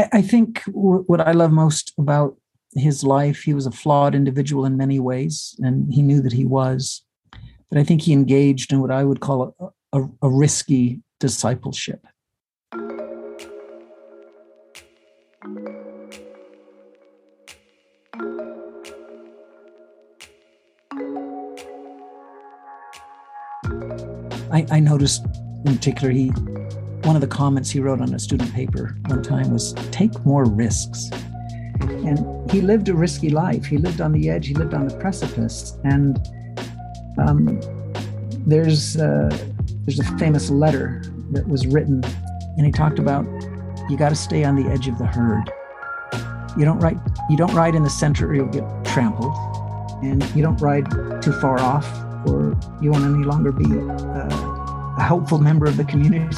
I, I think w- what I love most about his life, he was a flawed individual in many ways, and he knew that he was. But I think he engaged in what I would call a, a, a risky discipleship. I, I noticed in particular he one of the comments he wrote on a student paper one time was take more risks. And he lived a risky life. He lived on the edge he lived on the precipice. And um, there's uh, there's a famous letter that was written and he talked about you got to stay on the edge of the herd. You don't ride you don't ride in the center or you'll get trampled. And you don't ride too far off or you won't any longer be uh, a helpful member of the community.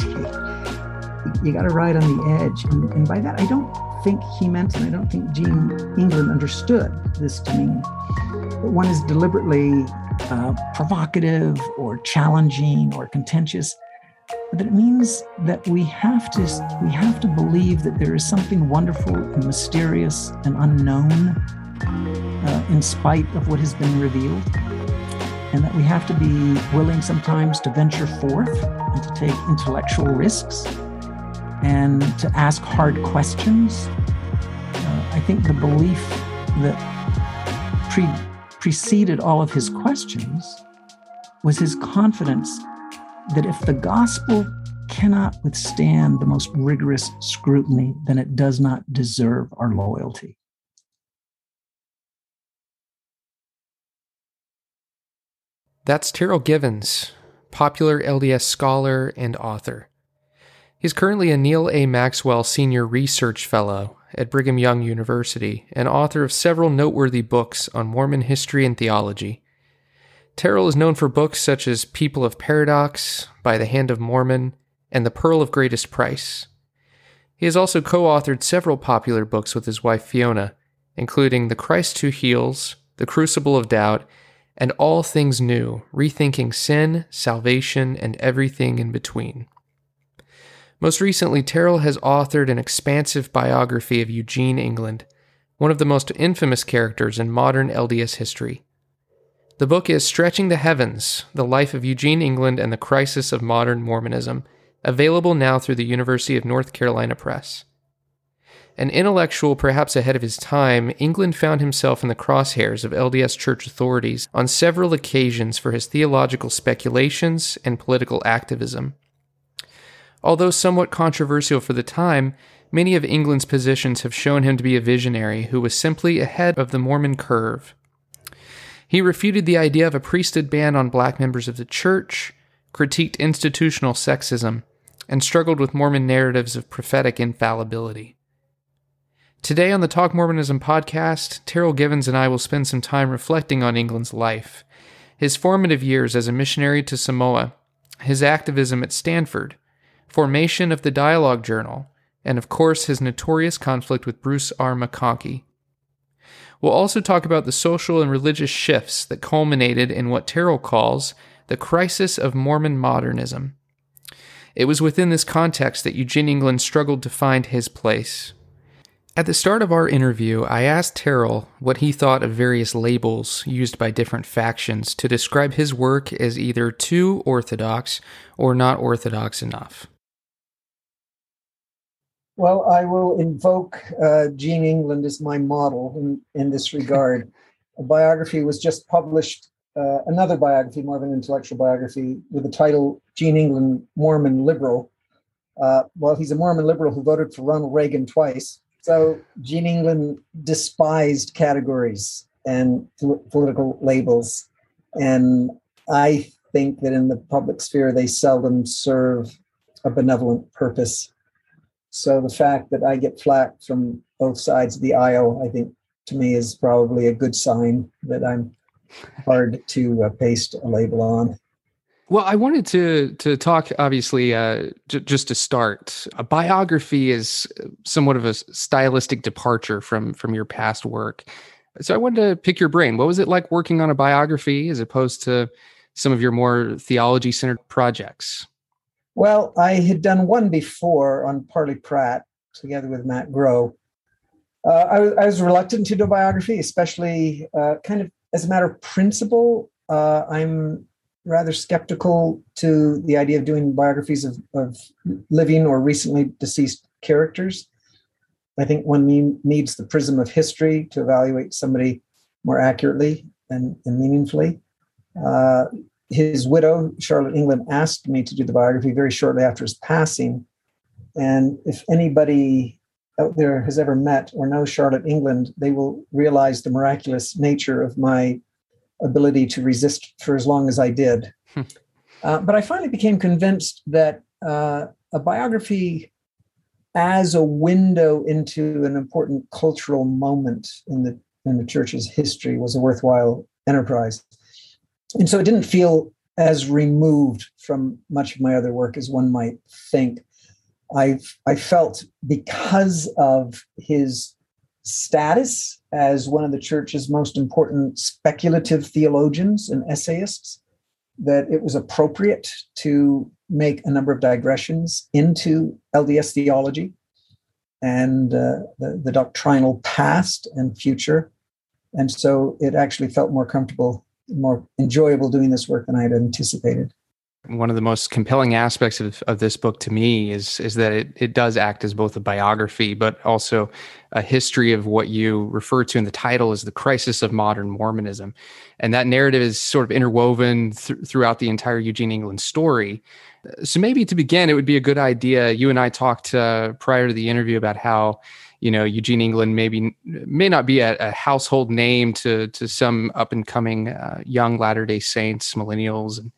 You got to ride on the edge. And, and, by that, I don't think he meant, and I don't think Gene England understood this to mean that one is deliberately uh, provocative or challenging or contentious. But it means that we have to we have to believe that there is something wonderful and mysterious and unknown uh, in spite of what has been revealed and that we have to be willing sometimes to venture forth and to take intellectual risks and to ask hard questions. Uh, I think the belief that pre- preceded all of his questions was his confidence that if the gospel cannot withstand the most rigorous scrutiny, then it does not deserve our loyalty. That's Terryl Givens, popular LDS scholar and author. He's currently a Neal A. Maxwell Senior Research Fellow at Brigham Young University and author of several noteworthy books on Mormon history and theology. Terryl is known for books such as People of Paradox, By the Hand of Mormon, and The Pearl of Greatest Price. He has also co authored several popular books with his wife Fiona, including The Christ Who Heals, The Crucible of Doubt, and all things new, rethinking sin, salvation, and everything in between. Most recently, Terryl has authored an expansive biography of Eugene England, one of the most infamous characters in modern LDS history. The book is Stretching the Heavens The Life of Eugene England and the Crisis of Modern Mormonism, available now through the University of North Carolina Press. An intellectual perhaps ahead of his time, England found himself in the crosshairs of LDS church authorities on several occasions for his theological speculations and political activism. Although somewhat controversial for the time, many of England's positions have shown him to be a visionary who was simply ahead of the Mormon curve. He refuted the idea of a priesthood ban on black members of the church, critiqued institutional sexism, and struggled with Mormon narratives of prophetic infallibility. Today on the Talk Mormonism podcast, Terryl Givens and I will spend some time reflecting on England's life, his formative years as a missionary to Samoa, his activism at Stanford, formation of the Dialogue Journal, and of course his notorious conflict with Bruce R. McConkie. We'll also talk about the social and religious shifts that culminated in what Terryl calls the crisis of Mormon modernism. It was within this context that Eugene England struggled to find his place. At the start of our interview, I asked Terryl what he thought of various labels used by different factions to describe his work as either too orthodox or not orthodox enough. Well, I will invoke uh, Gene England as my model in, in this regard. A biography was just published, uh, another biography, more of an intellectual biography, with the title Gene England, Mormon Liberal. Uh, well, he's a Mormon liberal who voted for Ronald Reagan twice so Gene England despised categories and political labels. And I think that in the public sphere, they seldom serve a benevolent purpose. So the fact that I get flack from both sides of the aisle, I think to me is probably a good sign that I'm hard to uh, paste a label on. Well, I wanted to to talk. Obviously, uh, j- just to start, a biography is somewhat of a stylistic departure from from your past work. So I wanted to pick your brain. What was it like working on a biography as opposed to some of your more theology centered projects? Well, I had done one before on Parley Pratt, together with Matt Grow. Uh, I, was, I, was, reluctant to do a biography, especially uh, kind of as a matter of principle. Uh, I'm rather skeptical to the idea of doing biographies of, of living or recently deceased characters. I think one needs the prism of history to evaluate somebody more accurately and, and meaningfully. Uh, his widow, Charlotte England, asked me to do the biography very shortly after his passing. And if anybody out there has ever met or knows Charlotte England, they will realize the miraculous nature of my ability to resist for as long as I did. Hmm. uh, but I finally became convinced that uh, a biography as a window into an important cultural moment in the in the church's history was a worthwhile enterprise. And so it didn't feel as removed from much of my other work as one might think. I I felt because of his status as one of the church's most important speculative theologians and essayists that it was appropriate to make a number of digressions into LDS theology and uh, the, the doctrinal past and future. And so it actually felt more comfortable, more enjoyable doing this work than I had anticipated. One of the most compelling aspects of, of this book to me is is that it, it does act as both a biography but also a history of what you refer to in the title as the crisis of modern mormonism. And that narrative is sort of interwoven th- throughout the entire eugene england story. So maybe to begin it would be a good idea you and i talked uh, prior to the interview about how you know Eugene England maybe may not be a, a household name to to some up and coming uh, young Latter Day Saints, millennials, and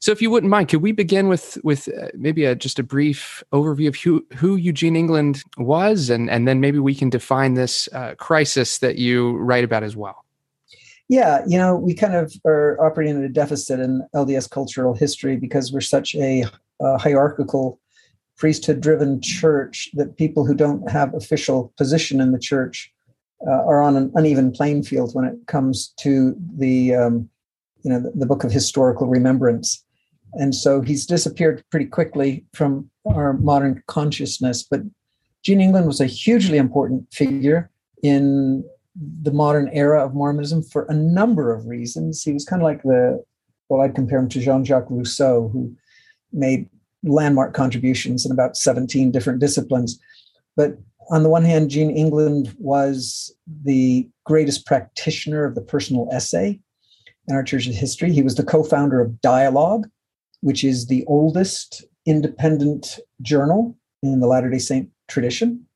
so, if you wouldn't mind, could we begin with with uh, maybe a, just a brief overview of who who Eugene England was, and and then maybe we can define this uh, crisis that you write about as well. Yeah, you know, we kind of are operating at a deficit in LDS cultural history because we're such a, a hierarchical, priesthood-driven church that people who don't have official position in the church uh, are on an uneven playing field when it comes to the um, you know the, the, book of historical remembrance and so he's disappeared pretty quickly from our modern consciousness. But Gene England was a hugely important figure in the modern era of Mormonism for a number of reasons. He was kind of like the, well, I'd compare him to Jean Jacques Rousseau, who made landmark contributions in about 17 different disciplines. But on the one hand, Gene England was the greatest practitioner of the personal essay in our church's history. He was the co founder of Dialogue, which is the oldest independent journal in the Latter day Saint tradition.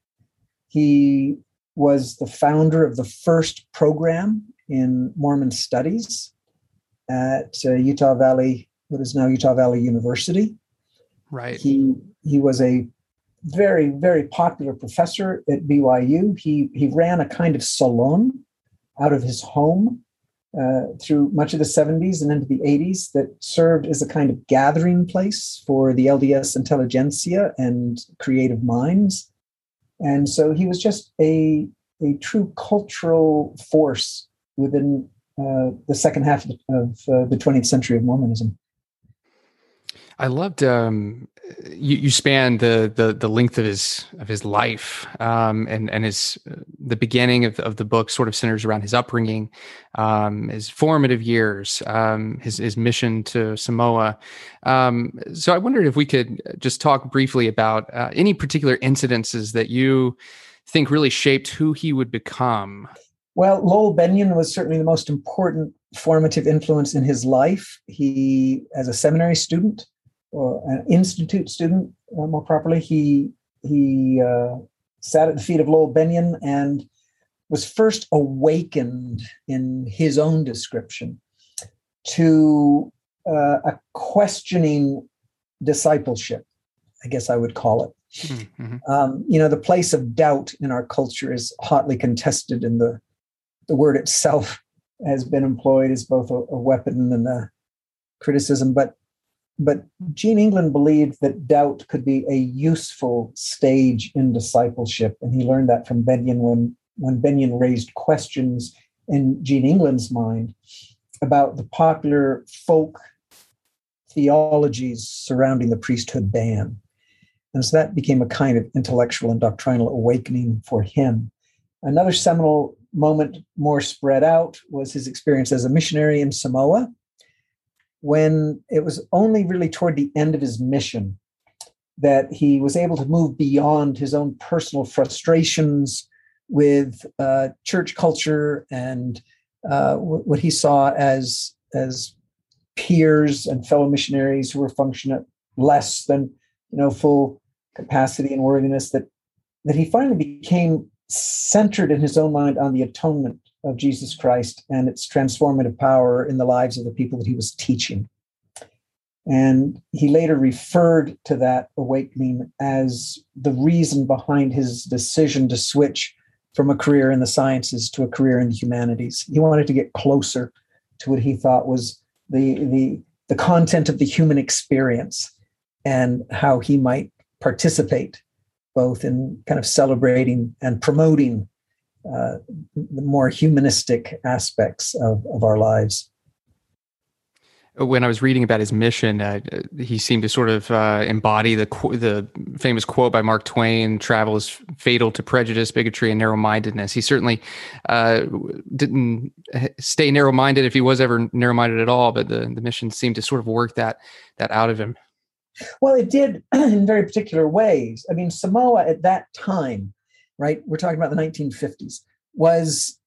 He was the founder of the first program in Mormon studies at uh, Utah Valley, what is now Utah Valley University. Right. He he was a very very popular professor at BYU. He he ran a kind of salon out of his home uh, through much of the 70s and into the 80s that served as a kind of gathering place for the LDS intelligentsia and creative minds. And so he was just a, a true cultural force within uh, the second half of, of uh, the 20th century of Mormonism. I loved um, you, you span the, the the length of his of his life um, and and his the beginning of, of the book sort of centers around his upbringing, um, his formative years, um, his his mission to Samoa. Um, so I wondered if we could just talk briefly about uh, any particular incidences that you think really shaped who he would become. Well, Lowell Bennion was certainly the most important formative influence in his life. He, as a seminary student, an institute student, uh, more properly. He he uh, sat at the feet of Lowell Bennion and was first awakened in his own description to uh, a questioning discipleship. I guess I would call it. Mm-hmm. Um, you know, the place of doubt in our culture is hotly contested, and the the word itself has been employed as both a, a weapon and a criticism. But but Gene England believed that doubt could be a useful stage in discipleship. And he learned that from Bennion when, when Bennion raised questions in Gene England's mind about the popular folk theologies surrounding the priesthood ban. And so that became a kind of intellectual and doctrinal awakening for him. Another seminal moment, more spread out, was his experience as a missionary in Samoa, when it was only really toward the end of his mission that he was able to move beyond his own personal frustrations with uh, church culture and uh, what he saw as as peers and fellow missionaries who were functioning at less than you know full capacity and worthiness that that he finally became centered in his own mind on the atonement of Jesus Christ and its transformative power in the lives of the people that he was teaching. And he later referred to that awakening as the reason behind his decision to switch from a career in the sciences to a career in the humanities. He wanted to get closer to what he thought was the, the, the content of the human experience and how he might participate both in kind of celebrating and promoting uh, the more humanistic aspects of, of our lives when I was reading about his mission, uh, he seemed to sort of uh, embody the the famous quote by Mark Twain: "Travel is fatal to prejudice, bigotry, and narrow-mindedness." He certainly uh, didn't stay narrow-minded if he was ever narrow-minded at all, but the the mission seemed to sort of work that that out of him. Well, it did in very particular ways. I mean, Samoa at that time, right? We're talking about the 1950s, was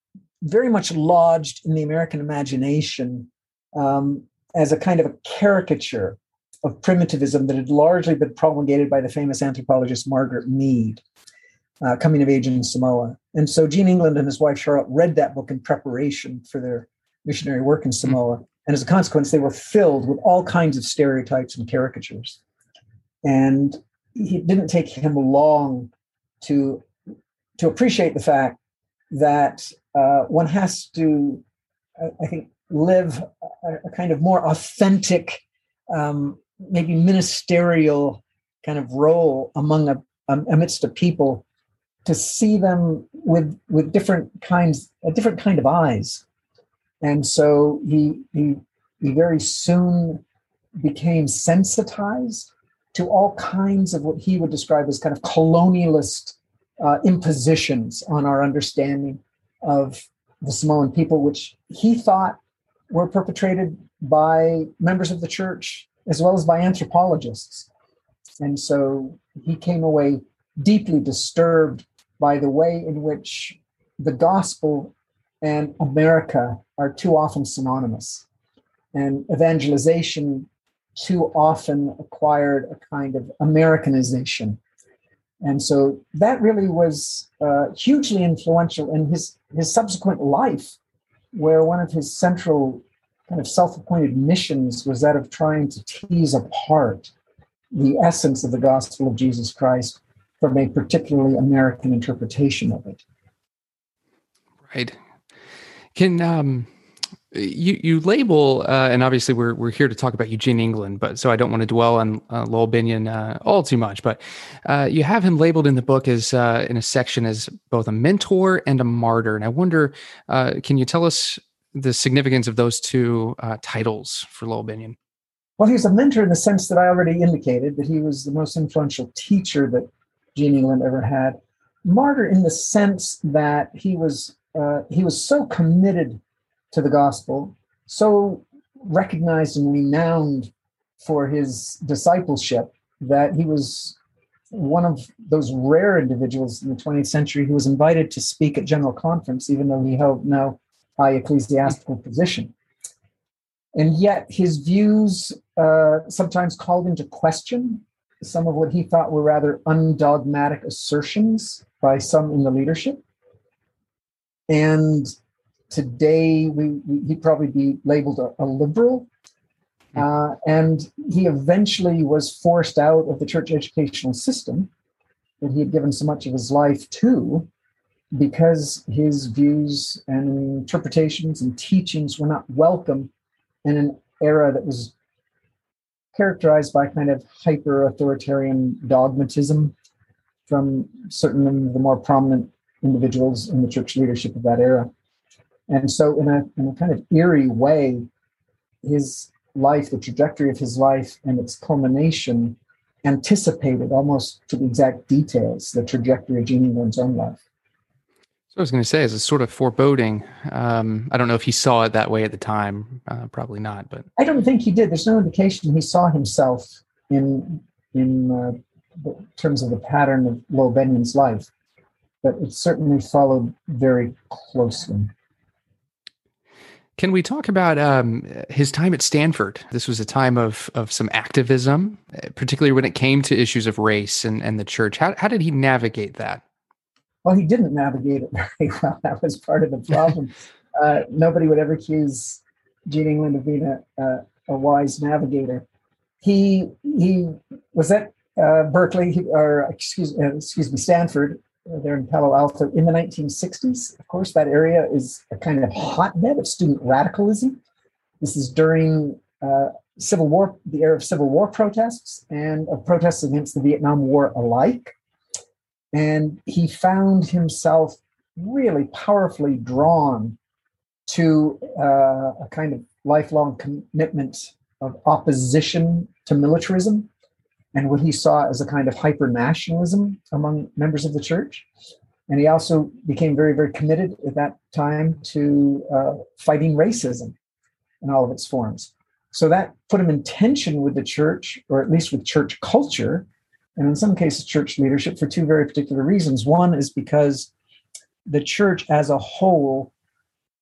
very much lodged in the American imagination. Um, as a kind of a caricature of primitivism that had largely been promulgated by the famous anthropologist Margaret Mead, uh, Coming of Age in Samoa. And so Gene England and his wife Charlotte read that book in preparation for their missionary work in Samoa. And as a consequence, they were filled with all kinds of stereotypes and caricatures. And it didn't take him long to, to appreciate the fact that uh, one has to, I think, live a, a kind of more authentic, um, maybe ministerial kind of role among a um, amidst a people to see them with with different kinds a different kind of eyes. And so he he he very soon became sensitized to all kinds of what he would describe as kind of colonialist uh, impositions on our understanding of the Samoan people, which he thought were perpetrated by members of the church as well as by anthropologists. And so he came away deeply disturbed by the way in which the gospel and America are too often synonymous. And evangelization too often acquired a kind of Americanization. And so that really was uh, hugely influential in his, his subsequent life where one of his central kind of self-appointed missions was that of trying to tease apart the essence of the gospel of Jesus Christ from a particularly American interpretation of it. Right. Can um you you label uh, and obviously we're we're here to talk about Eugene England, but so I don't want to dwell on uh, Lowell Bennion uh, all too much. But uh, you have him labeled in the book as uh, in a section as both a mentor and a martyr, and I wonder, uh, can you tell us the significance of those two titles for Lowell Bennion? Well, he was a mentor in the sense that I already indicated that he was the most influential teacher that Gene England ever had. Martyr in the sense that he was he was so committed to the gospel, so recognized and renowned for his discipleship that he was one of those rare individuals in the 20th century who was invited to speak at General Conference, even though he held no high ecclesiastical position. And yet his views uh, sometimes called into question some of what he thought were rather undogmatic assertions by some in the leadership. And today we, we he'd probably be labeled a, a liberal. Uh, and he eventually was forced out of the church educational system that he had given so much of his life to because his views and interpretations and teachings were not welcome in an era that was characterized by kind of hyper authoritarian dogmatism from certain of the more prominent individuals in the church leadership of that era. And so, in a, in a kind of eerie way, his life, the trajectory of his life, and its culmination anticipated almost to the exact details the trajectory of Gene England's own life. So I was going to say, as a sort of foreboding, um, I don't know if he saw it that way at the time. Uh, probably not, but I don't think he did. There's no indication he saw himself in in uh, terms of the pattern of Lowell Bennion's life, but it certainly followed very closely. Can we talk about um, his time at Stanford? This was a time of of some activism, particularly when it came to issues of race and, and the church. How, how did he navigate that? Well, he didn't navigate it very well. That was part of the problem. uh, nobody would ever accuse Gene England of being a, a, a wise navigator. He he was at uh, Berkeley, or excuse uh, excuse me, Stanford there in Palo Alto in the 1960s. Of course, that area is a kind of hotbed of student radicalism. This is during uh, Civil War, the era of Civil War protests and of protests against the Vietnam War alike. And he found himself really powerfully drawn to uh, a kind of lifelong commitment of opposition to militarism and what he saw as a kind of hyper nationalism among members of the church. And he also became very, very committed at that time to uh, fighting racism in all of its forms. So that put him in tension with the church, or at least with church culture, and in some cases, church leadership for two very particular reasons. One is because the church as a whole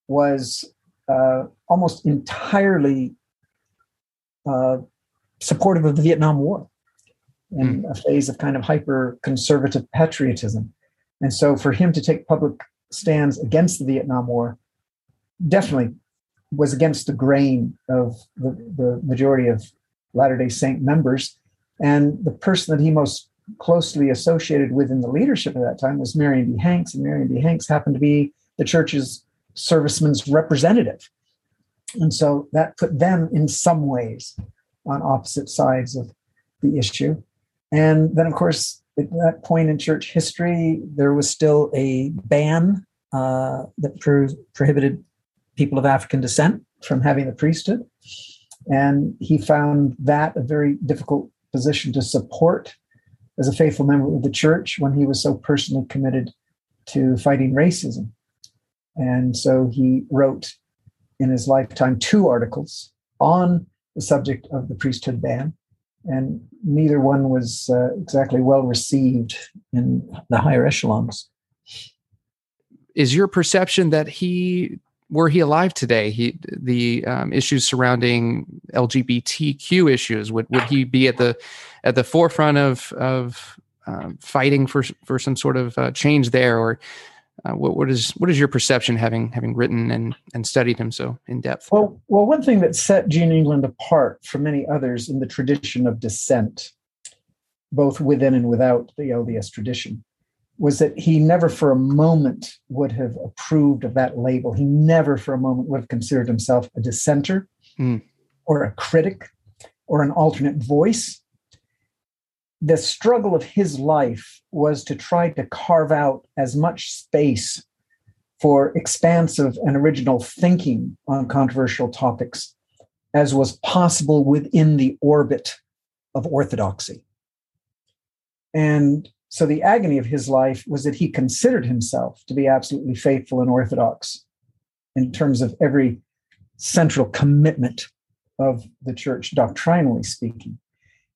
was uh, almost entirely uh, supportive of the Vietnam War in mm. a phase of kind of hyper conservative patriotism. And so for him to take public stands against the Vietnam War definitely was against the grain of the, the majority of Latter day Saint members. And the person that he most closely associated with in the leadership at that time was Marion D. Hanks. And Marion D. Hanks happened to be the church's servicemen's representative. And so that put them in some ways on opposite sides of the issue. And then, of course, at that point in church history, there was still a ban uh, that pro- prohibited people of African descent from having the priesthood. And he found that a very difficult position to support as a faithful member of the church when he was so personally committed to fighting racism. And so he wrote in his lifetime two articles on the subject of the priesthood ban and neither one was uh, exactly well received in the higher echelons. Is your perception that he, were he alive today, he the um, issues surrounding LGBTQ issues would would he be at the at the forefront of of um, fighting for for some sort of uh, change there, or uh, what, what is what is your perception having having written and and studied him so in depth? Well, well, one thing that set Gene England apart from many others in the tradition of dissent, both within and without the LDS tradition, was that he never for a moment would have approved of that label. He never for a moment would have considered himself a dissenter mm. or a critic or an alternate voice the struggle of his life was to try to carve out as much space for expansive and original thinking on controversial topics as was possible within the orbit of orthodoxy. And so the agony of his life was that he considered himself to be absolutely faithful and orthodox in terms of every central commitment of the church, doctrinally speaking.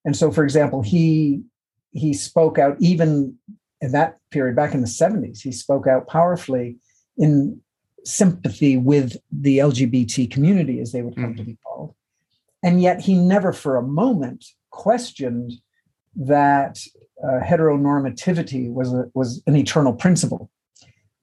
And so, for example, he he spoke out even in that period back in the 70s. He spoke out powerfully in sympathy with the LGBT community, as they would come mm. to be called. And yet, he never for a moment questioned that uh, heteronormativity was a, was an eternal principle.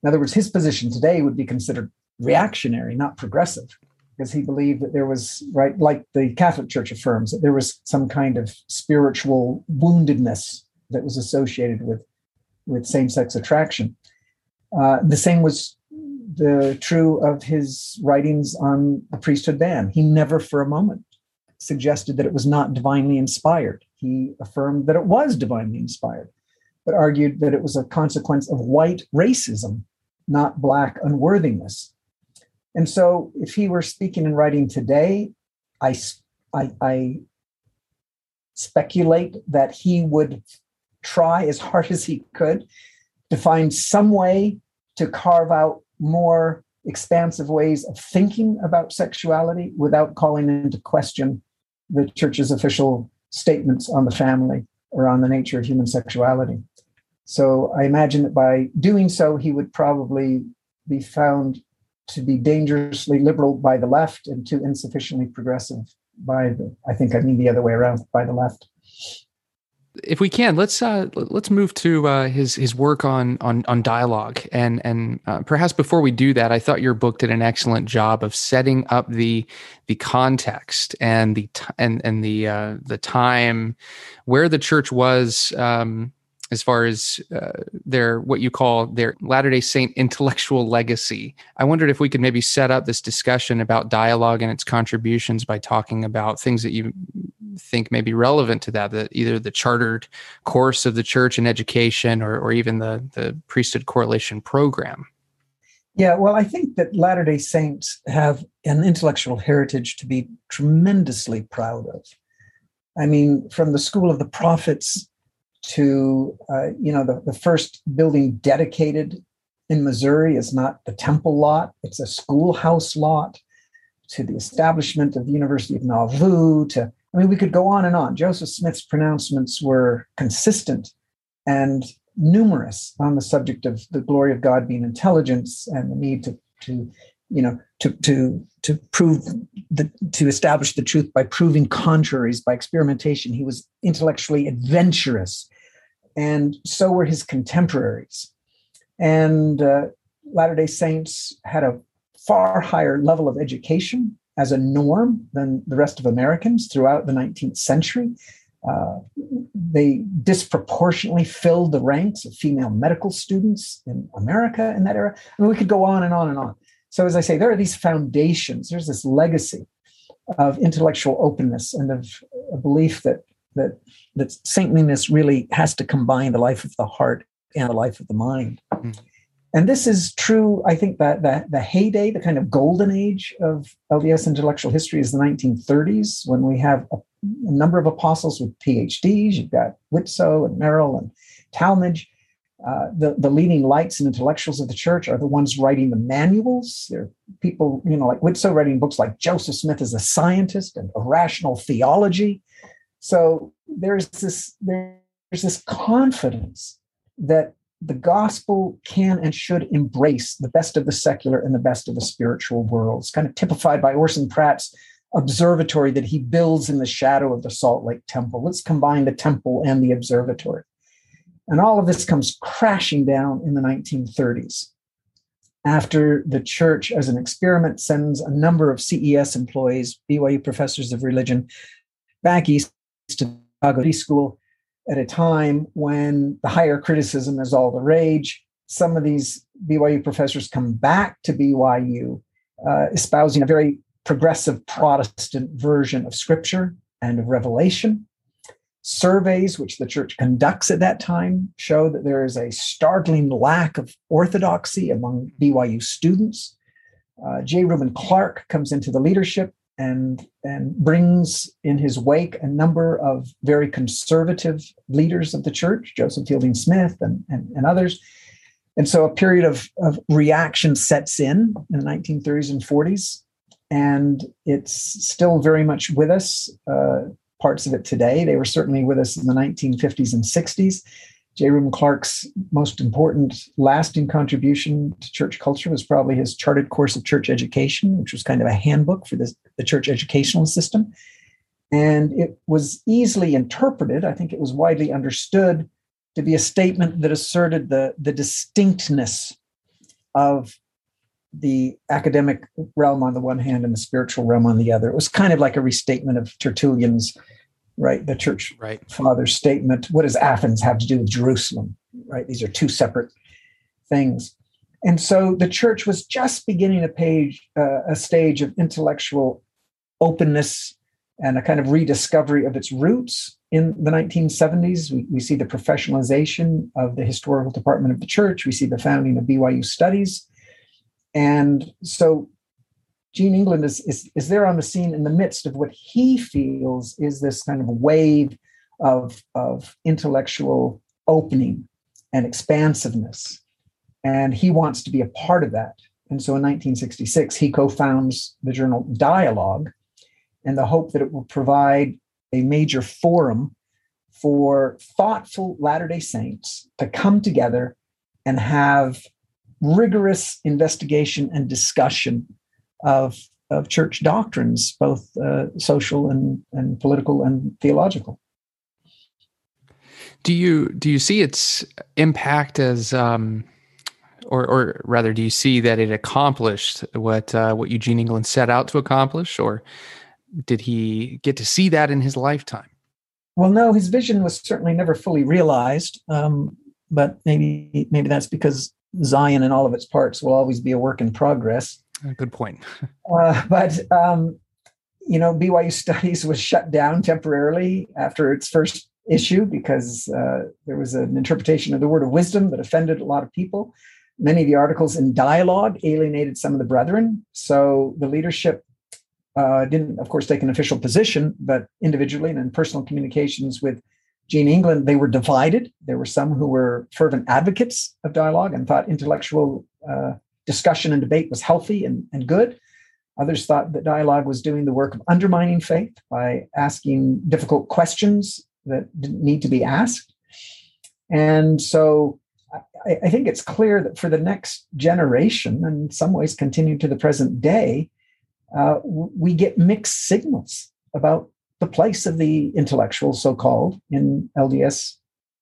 In other words, his position today would be considered reactionary, not progressive because he believed that there was right like the catholic church affirms that there was some kind of spiritual woundedness that was associated with with same-sex attraction. Uh, the same was the true of his writings on the priesthood ban. He never for a moment suggested that it was not divinely inspired. He affirmed that it was divinely inspired but argued that it was a consequence of white racism not black unworthiness and so, if he were speaking and writing today, I, I, I speculate that he would try as hard as he could to find some way to carve out more expansive ways of thinking about sexuality without calling into question the church's official statements on the family or on the nature of human sexuality. So I imagine that by doing so, he would probably be found to be dangerously liberal by the left and too insufficiently progressive by the, I think I mean the other way around, by the left. If we can, let's uh, let's move to uh, his his work on on on dialogue, and and uh, perhaps before we do that, I thought your book did an excellent job of setting up the the context and the t- and and the uh, the time where the church was um, as far as uh, their what you call their Latter Day Saint intellectual legacy. I wondered if we could maybe set up this discussion about dialogue and its contributions by talking about things that you think may be relevant to that, that either the chartered course of the church in education or, or even the, the priesthood correlation program. Yeah, well, I think that Latter day Saints have an intellectual heritage to be tremendously proud of. I mean, from the School of the Prophets to uh, you know the, the first building dedicated in missouri is not the temple lot it's a schoolhouse lot to the establishment of the university of nauvoo to i mean we could go on and on. Joseph smith's pronouncements were consistent and numerous on the subject of the glory of god being intelligence and the need to to you know to to to prove the to establish the truth by proving contraries by experimentation. He was intellectually adventurous and so were his contemporaries. And uh, latter day saints had a far higher level of education as a norm than the rest of americans throughout the 19th century. Uh, they disproportionately filled the ranks of female medical students in america in that era. I mean, we could go on and on and on. So, as I say, there are these foundations, there's this legacy of intellectual openness and of a belief that that that saintliness really has to combine the life of the heart and the life of the mind. Mm-hmm. And this is true, I think that the, the heyday, the kind of golden age of LDS intellectual history is the 1930s, when we have a, a number of apostles with PhDs. You've got Widtsoe and Merrill and Talmage uh, the, the leading lights and intellectuals of the church are the ones writing the manuals. There are people, you know, like Widtsoe writing books like Joseph Smith as a scientist and a rational theology. So there's this there's this confidence that the gospel can and should embrace the best of the secular and the best of the spiritual worlds, kind of typified by Orson Pratt's observatory that he builds in the shadow of the Salt Lake Temple. Let's combine the temple and the observatory. And all of this comes crashing down in the 1930s after the church, as an experiment, sends a number of CES employees, BYU professors of religion, back east to Chicago School at a time when the higher criticism is all the rage. Some of these BYU professors come back to BYU, uh, espousing a very progressive Protestant version of scripture and of revelation. Surveys which the church conducts at that time show that there is a startling lack of orthodoxy among BYU students. Uh, J. Reuben Clark comes into the leadership and, and brings in his wake a number of very conservative leaders of the church, Joseph Fielding Smith and, and, and others. And so a period of, of reaction sets in in the 1930s and 40s, and it's still very much with us. Uh, parts of it today. They were certainly with us in the 1950s and 60s. J. Clark's most important lasting contribution to church culture was probably his charted course of church education, which was kind of a handbook for this, the church educational system. And it was easily interpreted, I think it was widely understood to be a statement that asserted the, the distinctness of the academic realm on the one hand and the spiritual realm on the other. It was kind of like a restatement of Tertullian's, right? The church right. father's statement. What does Athens have to do with Jerusalem? Right? These are two separate things. And so the church was just beginning a page, uh, a stage of intellectual openness and a kind of rediscovery of its roots in the 1970s. We, we see the professionalization of the historical department of the church. We see the founding of BYU Studies and so Gene England is, is, is there on the scene in the midst of what he feels is this kind of wave of, of intellectual opening and expansiveness. And he wants to be a part of that. And so in 1966, he co founds the journal Dialogue in the hope that it will provide a major forum for thoughtful Latter day Saints to come together and have rigorous investigation and discussion of, of church doctrines, both uh, social and, and political and theological. Do you do you see its impact as, um, or or rather, do you see that it accomplished what uh, what Eugene England set out to accomplish, or did he get to see that in his lifetime? Well, no, his vision was certainly never fully realized. Um, but maybe maybe that's because Zion and all of its parts will always be a work in progress. Good point. uh, but um, you know, BYU Studies was shut down temporarily after its first issue because uh, there was an interpretation of the word of wisdom that offended a lot of people. Many of the articles in dialogue alienated some of the brethren. So the leadership uh, didn't, of course, take an official position, but individually and in personal communications with Gene England, they were divided. There were some who were fervent advocates of dialogue and thought intellectual uh, discussion and debate was healthy and, and good. Others thought that dialogue was doing the work of undermining faith by asking difficult questions that didn't need to be asked. And so I, I think it's clear that for the next generation, and in some ways continue to the present day, uh, we get mixed signals about the place of the intellectual, so called, in LDS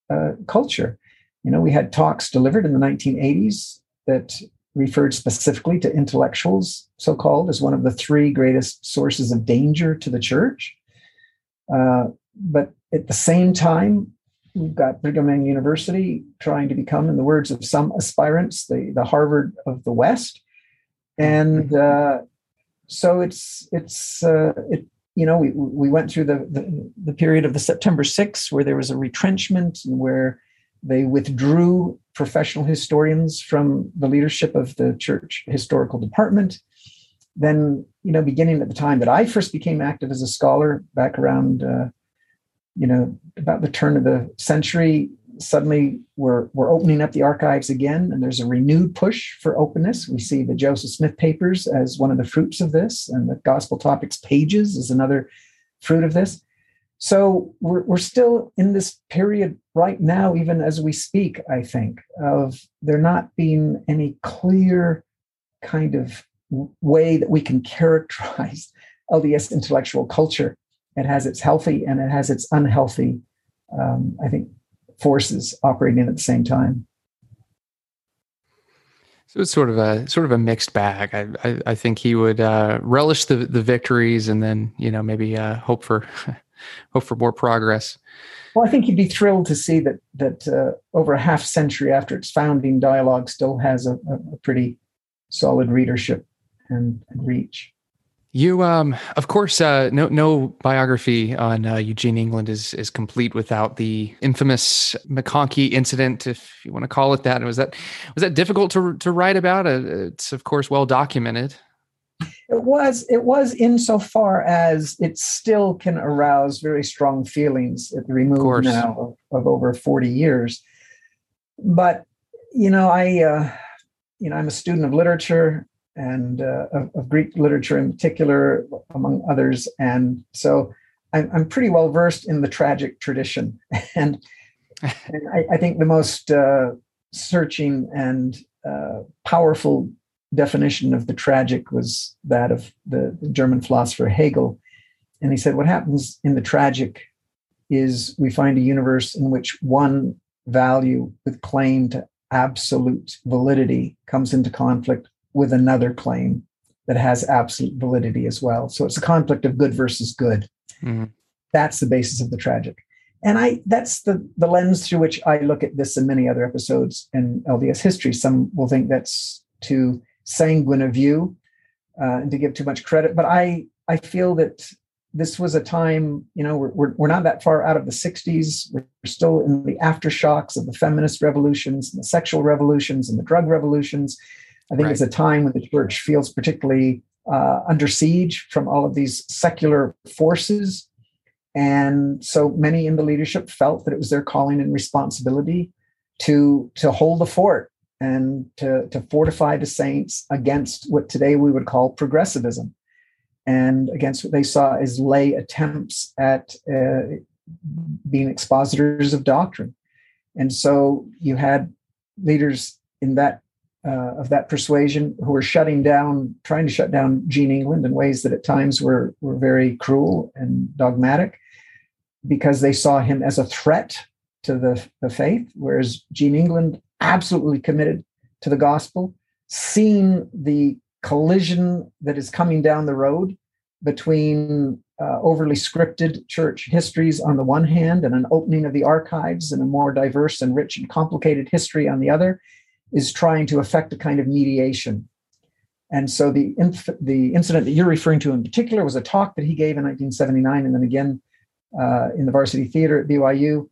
uh, culture. You know, we had talks delivered in the 1980s that referred specifically to intellectuals, so called, as one of the three greatest sources of danger to the church. Uh, but at the same time, we've got Brigham Young University trying to become, in the words of some aspirants, the, the Harvard of the West. And uh, so it's it's uh, it you know, we, we went through the, the, the period of the September Six where there was a retrenchment and where they withdrew professional historians from the leadership of the church historical department. Then, you know, beginning at the time that I first became active as a scholar back around, uh, you know, about the turn of the century, suddenly we're, we're opening up the archives again and there's a renewed push for openness we see the joseph smith papers as one of the fruits of this and the gospel topics pages is another fruit of this so we're, we're still in this period right now even as we speak i think of there not being any clear kind of way that we can characterize lds intellectual culture it has its healthy and it has its unhealthy um, i think forces operating at the same time. So it's sort of a sort of a mixed bag. I I, I think he would uh, relish the the victories and then you know maybe uh, hope for hope for more progress. Well, I think you'd be thrilled to see that that uh, over a half century after its founding, dialogue still has a, a pretty solid readership and, and reach. You, um, of course, uh, no no biography on uh, Eugene England is is complete without the infamous McConkie incident, if you want to call it that. Was that was that difficult to to write about? Uh, it's of course well documented. It was. It was insofar as it still can arouse very strong feelings at the remove now of, of, over forty years. But you know, I uh, you know I'm a student of literature and uh, of, of, Greek literature in particular, among others. And so I'm, I'm pretty well versed in the tragic tradition. And, and I, I, think the most uh, searching and uh, powerful definition of the tragic was that of the, the German philosopher Hegel. And he said, What happens in the tragic is we find a universe in which one value with claim to absolute validity comes into conflict with another claim that has absolute validity as well. So it's a conflict of good versus good. Mm-hmm. That's the basis of the tragic. And I that's the the lens through which I look at this and many other episodes in LDS history. Some will think that's too sanguine a view uh, and to give too much credit, but I I feel that this was a time, you know, we're, we're, we're not that far out of the 60s. We're still in the aftershocks of the feminist revolutions and the sexual revolutions and the drug revolutions. I think right. it's a time when the church feels particularly uh, under siege from all of these secular forces. And so many in the leadership felt that it was their calling and responsibility to, to hold the fort and to, to fortify the saints against what today we would call progressivism and against what they saw as lay attempts at uh, being expositors of doctrine. And so you had leaders in that uh, of that persuasion who were shutting down, trying to shut down Gene England in ways that at times were were very cruel and dogmatic, because they saw him as a threat to the, the faith, whereas Gene England absolutely committed to the gospel, seeing the collision that is coming down the road between uh, overly scripted church histories on the one hand and an opening of the archives and a more diverse and rich and complicated history on the other is trying to effect a kind of mediation. And so the, inf- the incident that you're referring to in particular was a talk that he gave in 1979 and then again uh, in the varsity theater at BYU,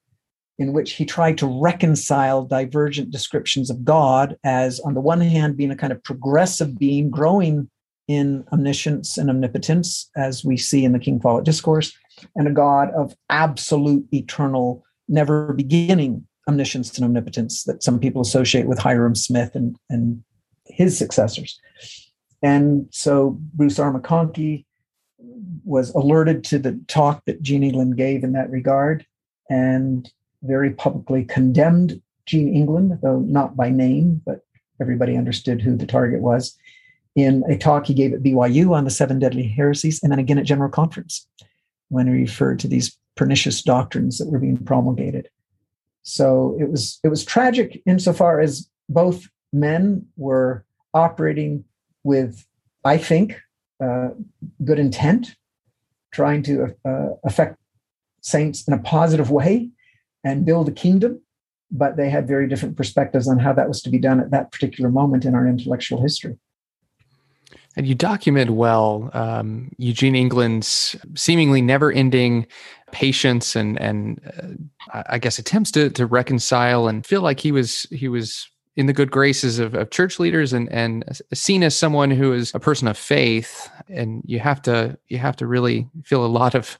in which he tried to reconcile divergent descriptions of God as, on the one hand, being a kind of progressive being growing in omniscience and omnipotence, as we see in the King Follett Discourse, and a God of absolute, eternal, never beginning omniscience and omnipotence that some people associate with Hyrum Smith and, and his successors. And so Bruce R. McConkie was alerted to the talk that Gene England gave in that regard and very publicly condemned Gene England, though not by name, but everybody understood who the target was, in a talk he gave at BYU on the seven deadly heresies, and then again at General Conference when he referred to these pernicious doctrines that were being promulgated. So it was it was tragic insofar as both men were operating with, I think, uh, good intent, trying to uh, affect saints in a positive way and build a kingdom, but they had very different perspectives on how that was to be done at that particular moment in our intellectual history. And you document well um, Eugene England's seemingly never-ending patience and and uh, I guess attempts to to reconcile and feel like he was he was in the good graces of, of church leaders and and seen as someone who is a person of faith and you have to you have to really feel a lot of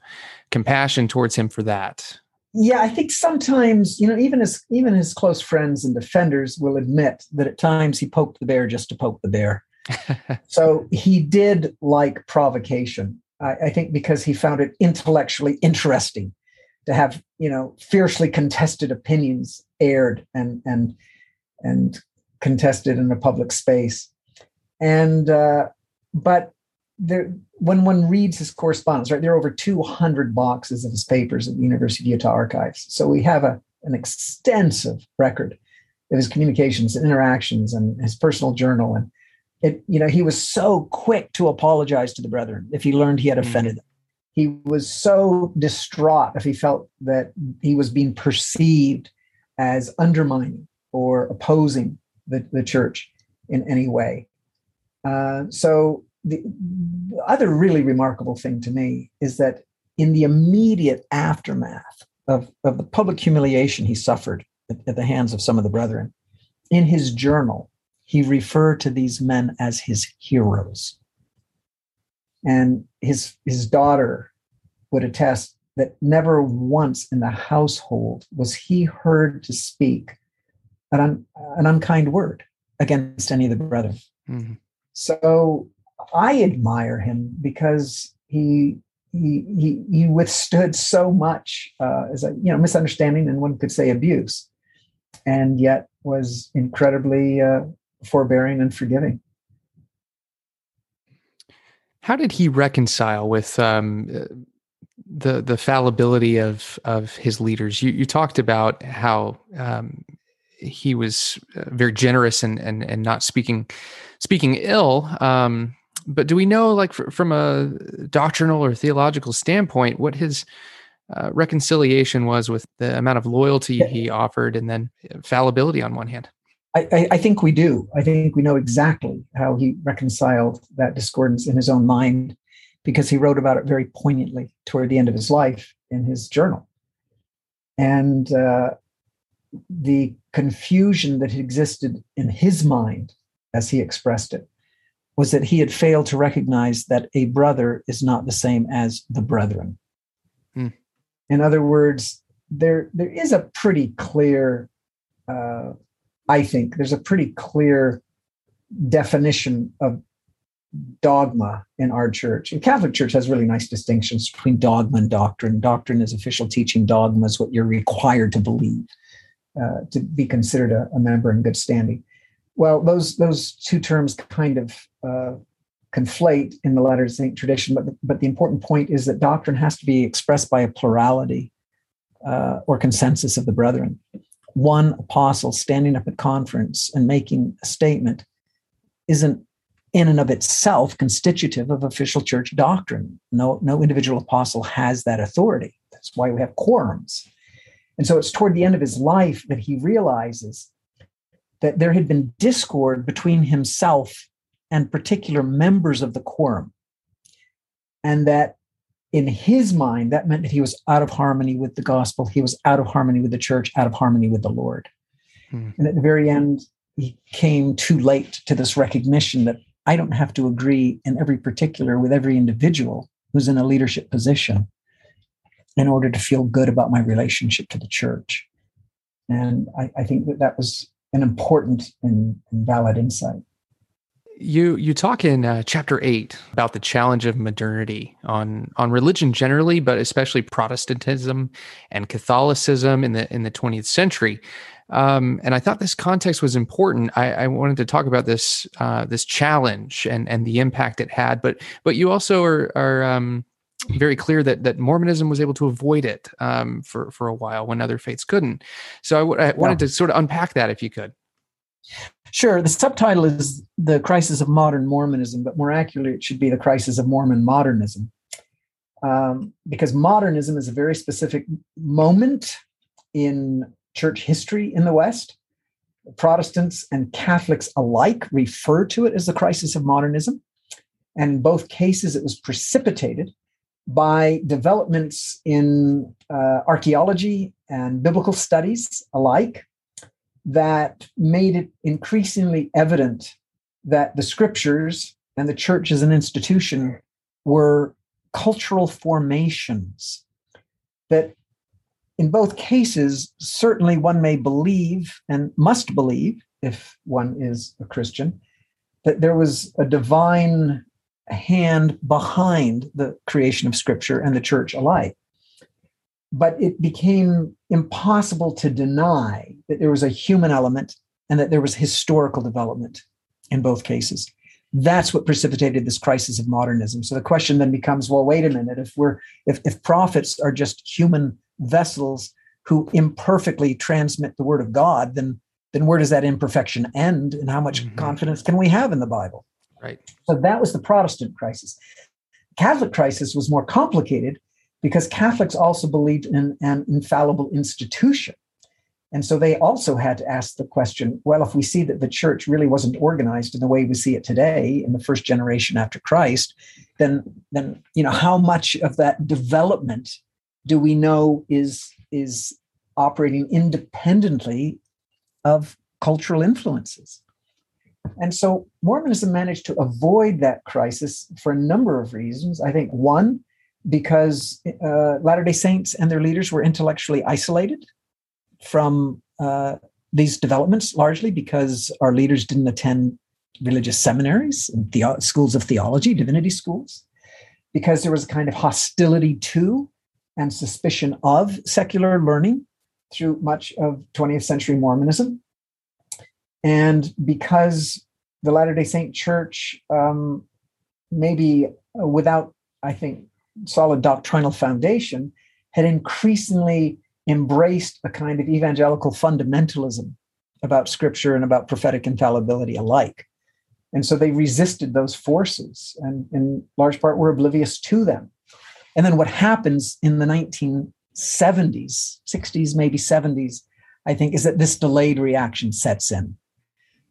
compassion towards him for that yeah i think sometimes you know even his even his close friends and defenders will admit that at times he poked the bear just to poke the bear. So he did like provocation I, I think because he found it intellectually interesting to have you know fiercely contested opinions aired and and and contested in a public space. And uh, but there when one reads his correspondence right there are over 200 boxes of his papers at the university of utah archives so we have a, an extensive record of his communications and interactions and his personal journal and it, you know, he was so quick to apologize to the brethren if he learned he had mm. offended them. He was so distraught if he felt that he was being perceived as undermining or opposing the, the church in any way. Uh, so the, the other really remarkable thing to me is that in the immediate aftermath of, of the public humiliation he suffered at, at the hands of some of the brethren, in his journal, he referred to these men as his heroes. And his, his daughter would attest that never once in the household was he heard to speak an, un, an unkind word against any of the brethren. Mm-hmm. So I admire him because he he he, he withstood so much uh, as a you know misunderstanding and one could say abuse, and yet was incredibly uh, forbearing and forgiving. How did he reconcile with um, the the fallibility of of his leaders? You you talked about how um, he was uh, very generous and and and not speaking speaking ill. Um, but do we know, like from a doctrinal or theological standpoint, what his uh, reconciliation was with the amount of loyalty he offered, and then fallibility on one hand? I, I, think we do. I think we know exactly how he reconciled that discordance in his own mind because he wrote about it very poignantly toward the end of his life in his journal. And uh, the confusion that existed in his mind, as he expressed it, was that he had failed to recognize that a brother is not the same as the brethren. Hmm. In other words, there there is a pretty clear, uh, I think, there's a pretty clear definition of dogma in our church. And Catholic Church has really nice distinctions between dogma and doctrine. Doctrine is official teaching. Dogma is what you're required to believe uh, to be considered a, a, member in good standing. Well, those those two terms kind of uh, conflate in the Latter Saint tradition, but the, but the important point is that doctrine has to be expressed by a plurality uh, or consensus of the brethren. One apostle standing up at conference and making a statement isn't in and of itself constitutive of official church doctrine. No, no individual apostle has that authority. That's why we have quorums. And so it's toward the end of his life that he realizes that there had been discord between himself and particular members of the quorum. And that in his mind, that meant that he was out of harmony with the gospel, he was out of harmony with the church, out of harmony with the Lord. Hmm. And at the very end, he came too late to this recognition that I don't have to agree in every particular with every individual who's in a leadership position in order to feel good about my relationship to the church. And I, I think that that was an important and, and valid insight. You you talk in uh, chapter eight about the challenge of modernity on on religion generally, but especially Protestantism and Catholicism in the in the 20th century. Um, and I thought this context was important. I, I wanted to talk about this uh, this challenge and and the impact it had. But but you also are are um, very clear that that Mormonism was able to avoid it um, for for a while when other faiths couldn't. So I, w- I wanted yeah. to sort of unpack that if you could. Sure. The subtitle is The Crisis of Modern Mormonism, but more accurately, it should be The Crisis of Mormon Modernism. Um, because modernism is a very specific moment in church history in the West. Protestants and Catholics alike refer to it as the crisis of modernism. And in both cases, it was precipitated by developments in uh, archaeology and biblical studies alike that made it increasingly evident that the scriptures and the church as an institution were cultural formations. That in both cases, certainly one may believe and must believe, if one is a Christian, that there was a divine hand behind the creation of Scripture and the church alike. But it became impossible to deny that there was a human element and that there was historical development in both cases. That's what precipitated this crisis of modernism. So the question then becomes, well, wait a minute, if we're if, if prophets are just human vessels who imperfectly transmit the word of God, then then where does that imperfection end and how much mm-hmm. confidence can we have in the Bible? Right. So that was the Protestant crisis. Catholic crisis was more complicated because Catholics also believed in an infallible institution. And so they also had to ask the question well, if we see that the church really wasn't organized in the way we see it today in the first generation after Christ, then, then you know, how much of that development do we know is is operating independently of cultural influences and so mormonism managed to avoid that crisis for a number of reasons i think one because uh, latter day saints and their leaders were intellectually isolated from uh, these developments largely because our leaders didn't attend religious seminaries and the- schools of theology divinity schools because there was a kind of hostility to and suspicion of secular learning through much of 20th century Mormonism. And because the Latter day Saint Church, um, maybe without, I think, solid doctrinal foundation, had increasingly embraced a kind of evangelical fundamentalism about scripture and about prophetic infallibility alike. And so they resisted those forces and, in large part, were oblivious to them. And then what happens in the 1970s, 60s, maybe 70s, I think, is that this delayed reaction sets in.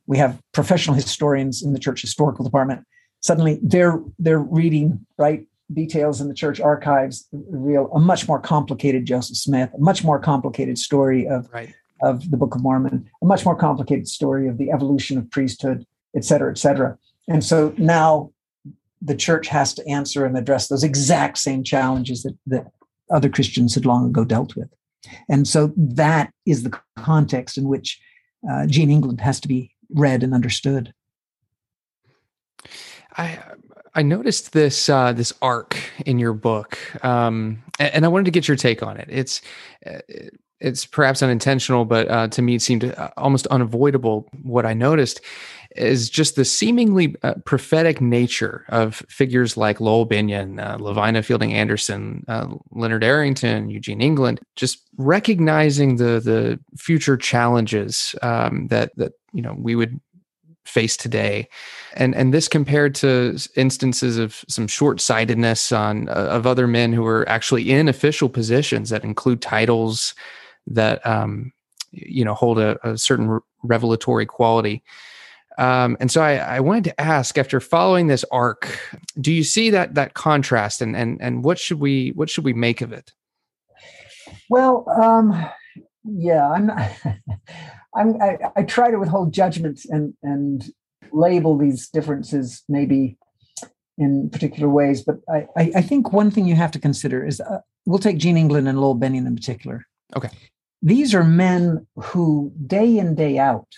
We have professional historians in the church historical department. Suddenly they're they're reading right details in the church archives reveal a much more complicated Joseph Smith, a much more complicated story of, right. of the Book of Mormon, a much more complicated story of the evolution of priesthood, et cetera, et cetera. And so now the church has to answer and address those exact same challenges that, that other Christians had long ago dealt with. And so that is the context in which uh, Gene England has to be read and understood. I I noticed this uh, this arc in your book, um, and, I wanted to get your take on it. It's uh, it's perhaps unintentional, but uh, to me it seemed uh, almost unavoidable. What I noticed is just the seemingly uh, prophetic nature of figures like Lowell Bennion, uh, Lavina Fielding Anderson, uh, Leonard Arrington, Eugene England, just recognizing the the future challenges um, that that you know we would face today and and this compared to instances of some short-sightedness on uh, of other men who were actually in official positions that include titles that um, you know hold a, a certain revelatory quality um, and so I, I, wanted to ask, after following this arc, do you see that that contrast, and and and what should we what should we make of it? Well, um, yeah, I'm. I'm I, I, try to withhold judgment and and label these differences maybe in particular ways, but I I, I think one thing you have to consider is uh, we'll take Gene England and Lowell Bennion in particular. Okay, these are men who day in day out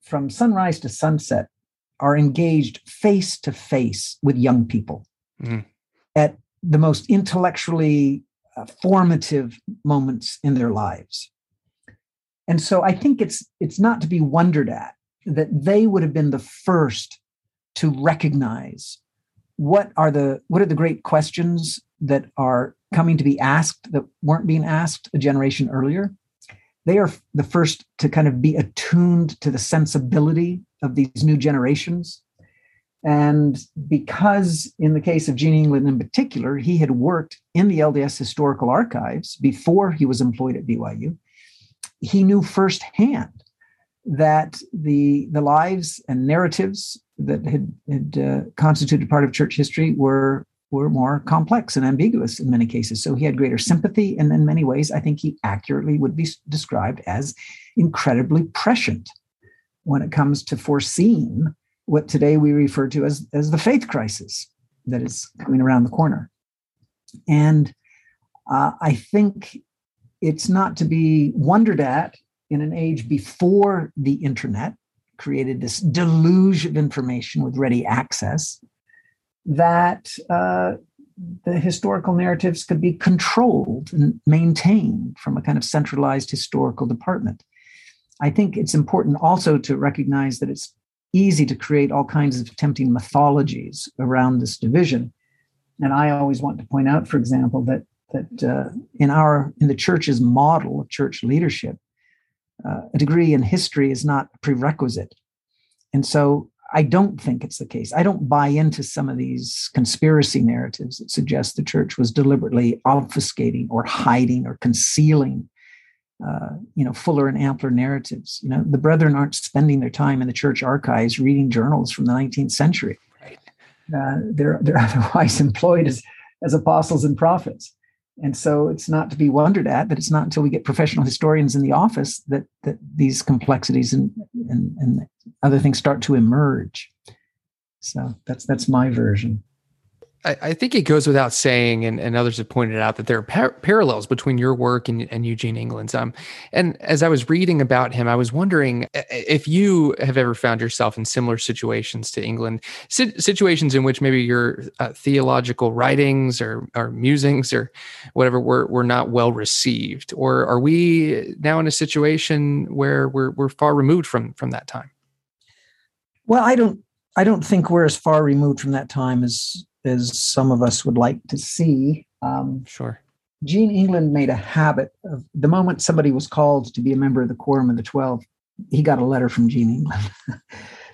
from sunrise to sunset are engaged face to face with young people mm-hmm. at the most intellectually uh, formative moments in their lives and so i think it's it's not to be wondered at that they would have been the first to recognize what are the what are the great questions that are coming to be asked that weren't being asked a generation earlier they are the first to kind of be attuned to the sensibility of these new generations. And because, in the case of Gene England in particular, he had worked in the LDS historical archives before he was employed at BYU, he knew firsthand that the, the lives and narratives that had, had uh, constituted part of church history were were more complex and ambiguous in many cases. So he had greater sympathy. And in many ways, I think he accurately would be described as incredibly prescient when it comes to foreseeing what today we refer to as, as the faith crisis that is coming around the corner. And uh, I think it's not to be wondered at in an age before the internet created this deluge of information with ready access that uh, the historical narratives could be controlled and maintained from a kind of centralized historical department. I think it's important also to recognize that it's easy to create all kinds of tempting mythologies around this division. And I always want to point out, for example, that that uh, in our in the church's model of church leadership, uh, a degree in history is not a prerequisite. And so I don't think it's the case. I don't buy into some of these conspiracy narratives that suggest the church was deliberately obfuscating or hiding or concealing, uh, you know, fuller and ampler narratives. You know, the brethren aren't spending their time in the church archives reading journals from the 19th century. Right. Uh, they're they're otherwise employed as as apostles and prophets. And so it's not to be wondered at that it's not until we get professional historians in the office that, that these complexities and, and, and other things start to emerge. So that's that's my version. I, I, think it goes without saying, and, and others have pointed out that there are par- parallels between your work and, and Eugene England's. Um, and as I was reading about him, I was wondering if you have ever found yourself in similar situations to England, si- situations in which maybe your uh, theological writings or, or musings or whatever were, were not well received, or are we now in a situation where we're we're far removed from from that time? Well, I don't I don't think we're as far removed from that time as as some of us would like to see. Um, sure. Gene England made a habit of the moment somebody was called to be a member of the Quorum of the Twelve, he got a letter from Gene England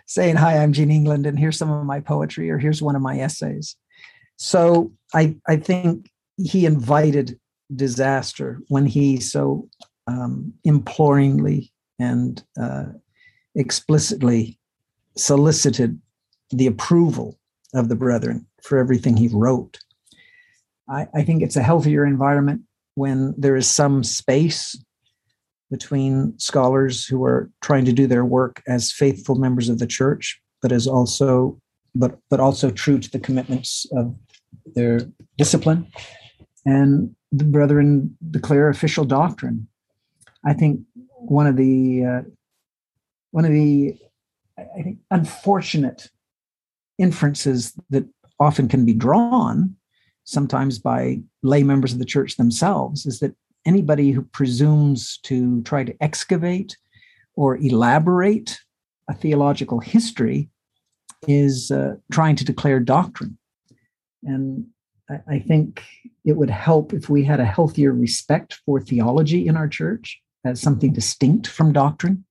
saying, Hi, I'm Gene England, and here's some of my poetry, or here's one of my essays. So I, I think he invited disaster when he so um, imploringly and uh, explicitly solicited the approval of the brethren for everything he wrote. I, I think it's a healthier environment when there is some space between scholars who are trying to do their work as faithful members of the church, but as also but but also true to the commitments of their discipline. And the brethren declare official doctrine. I think one of the uh, one of the I think unfortunate inferences that often can be drawn, sometimes by lay members of the church themselves, is that anybody who presumes to try to excavate or elaborate a theological history is uh, trying to declare doctrine. And I, I think it would help if we had a healthier respect for theology in our church as something distinct from doctrine.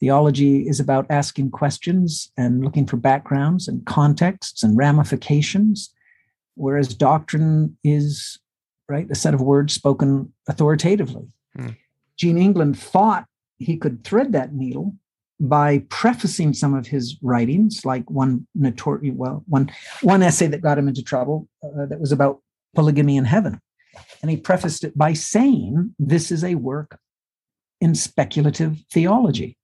Theology is about asking questions and looking for backgrounds and contexts and ramifications, whereas doctrine is right a set of words spoken authoritatively. Hmm. Gene England thought he could thread that needle by prefacing some of his writings, like one notorious, well, one one essay that got him into trouble uh, that was about polygamy in heaven, and he prefaced it by saying, "This is a work in speculative theology,"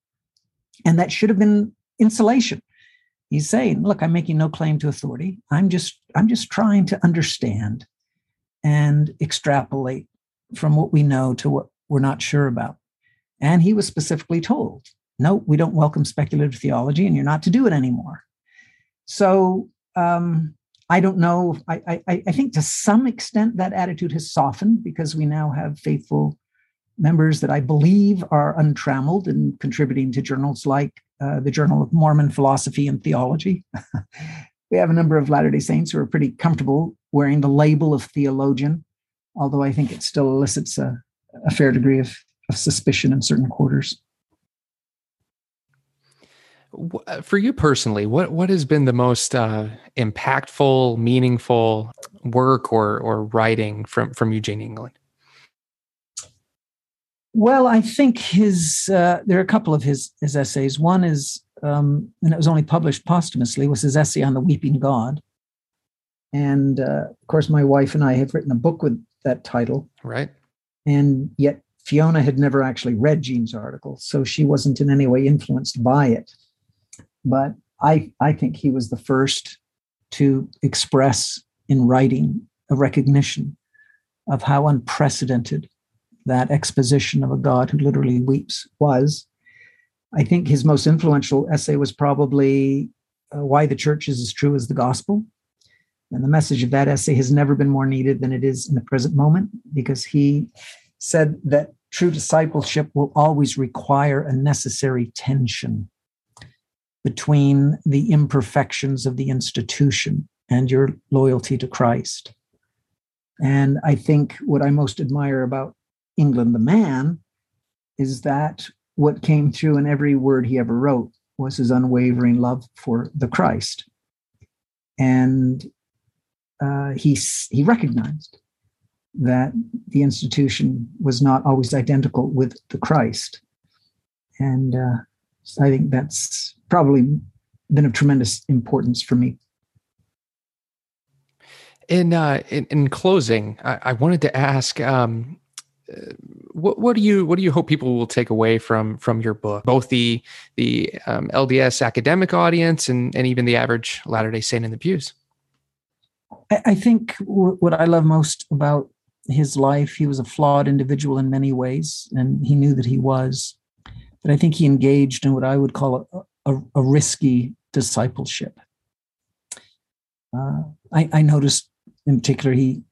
and that should have been insulation. He's saying, "Look, I'm making no claim to authority. I'm just I'm just trying to understand and extrapolate from what we know to what we're not sure about." And he was specifically told no, we don't welcome speculative theology, and you're not to do it anymore. So um, I don't know. I, I, I think to some extent that attitude has softened because we now have faithful members that I believe are untrammeled and contributing to journals like uh, the Journal of Mormon Philosophy and Theology. we have a number of Latter day Saints who are pretty comfortable wearing the label of theologian, although I think it still elicits a, a fair degree of, of suspicion in certain quarters. Uh, for you personally, what what has been the most uh, impactful, meaningful work or or writing from from Eugene England? Well, I think his uh, there are a couple of his his essays. One is, um, and it was only published posthumously, was his essay on the Weeping God. And uh, of course, my wife and I have written a book with that title. Right. And yet, Fiona had never actually read Gene's article, so she wasn't in any way influenced by it but I, I think he was the first to express in writing a recognition of how unprecedented that exposition of a God who literally weeps was. I think his most influential essay was probably uh, Why the Church is as True as the Gospel. And the message of that essay has never been more needed than it is in the present moment because he said that true discipleship will always require a necessary tension between the imperfections of the institution and your loyalty to Christ. And I think what I most admire about England the man is that what came through in every word he ever wrote was his unwavering love for the Christ. And uh, he, he recognized that the institution was not always identical with the Christ. And uh, I think that's probably been of tremendous importance for me. In uh, in, in closing, I, I, wanted to ask, um, what what do you what do you hope people will take away from from your book, both the the um, LDS academic audience and and even the average Latter Day Saint in the pews? I, I think w- what I love most about his life, he was a flawed individual in many ways, and he knew that he was. But I think he engaged in what I would call a, a, a risky discipleship. Uh, I, I noticed in particular, he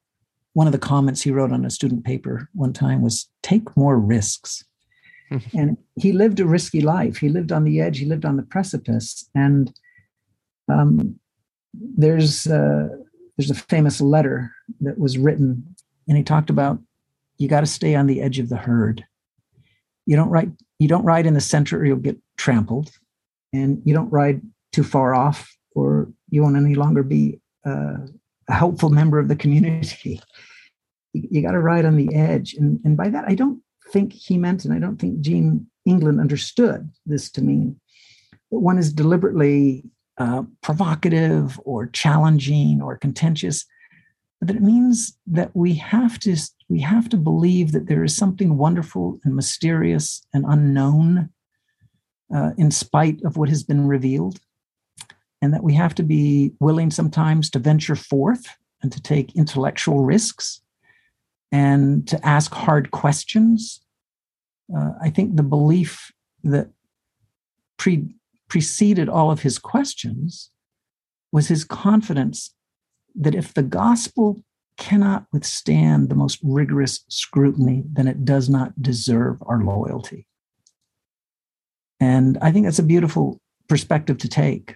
one of the comments he wrote on a student paper one time was take more risks. and he lived a risky life. He lived on the edge. He lived on the precipice. And um, there's uh, there's a famous letter that was written, and he talked about you got to stay on the edge of the herd. You don't ride you don't ride in the center, or you'll get trampled and you don't ride too far off or you won't any longer be uh, a helpful member of the community. You, got to ride on the edge. And, and by that i don't think he meant and i don't think gene england understood this to mean. That one is deliberately uh, provocative or challenging or contentious but that it means that we have to we have to believe that there is something wonderful and mysterious and unknown uh, in spite of what has been revealed, and that we have to be willing sometimes to venture forth and to take intellectual risks and to ask hard questions. Uh, I think the belief that pre- preceded all of his questions was his confidence that if the gospel cannot withstand the most rigorous scrutiny, then it does not deserve our loyalty. And I think that's a beautiful perspective to take.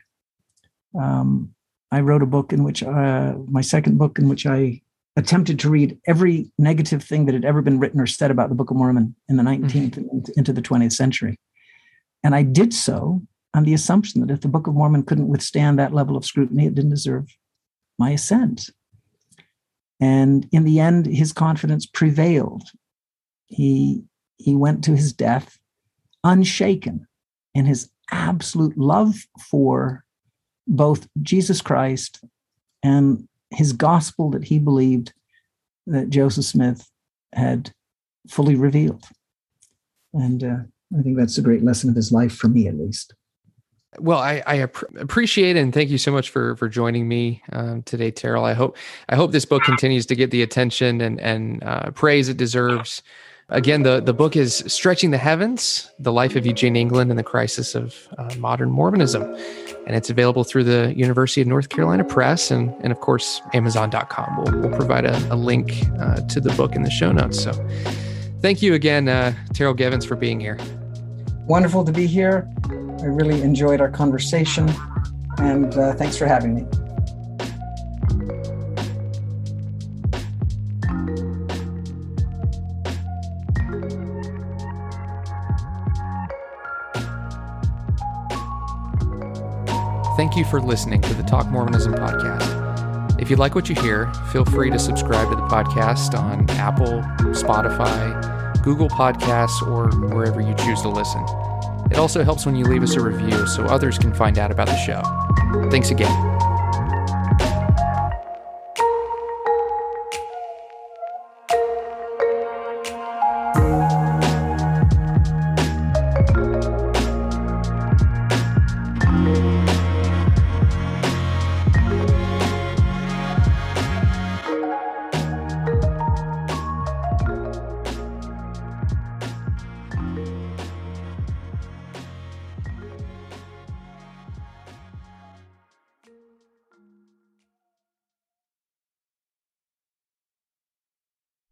Um, I wrote a book in which, uh, my second book, in which I attempted to read every negative thing that had ever been written or said about the Book of Mormon in the 19th mm-hmm. into the 20th century. And I did so on the assumption that if the Book of Mormon couldn't withstand that level of scrutiny, it didn't deserve my assent. And in the end, his confidence prevailed. He, he went to his death unshaken in his absolute love for both Jesus Christ and his gospel that he believed that Joseph Smith had fully revealed. And uh, I think that's a great lesson of his life for me, at least. Well, I, I appreciate it and thank you so much for for joining me um, today, Terryl. I hope I hope this book continues to get the attention and and uh, praise it deserves. Again, the the book is "Stretching the Heavens: The Life of Eugene England and the Crisis of uh, Modern Mormonism," and it's available through the University of North Carolina Press and and of course Amazon.com. We'll we'll provide a, a link uh, to the book in the show notes. So, thank you again, uh, Terryl Givens, for being here. Wonderful to be here. I really enjoyed our conversation, and uh, thanks for having me. Thank you for listening to the Talk Mormonism podcast. If you like what you hear, feel free to subscribe to the podcast on Apple, Spotify, Google Podcasts, or wherever you choose to listen. It also helps when you leave us a review so others can find out about the show. Thanks again.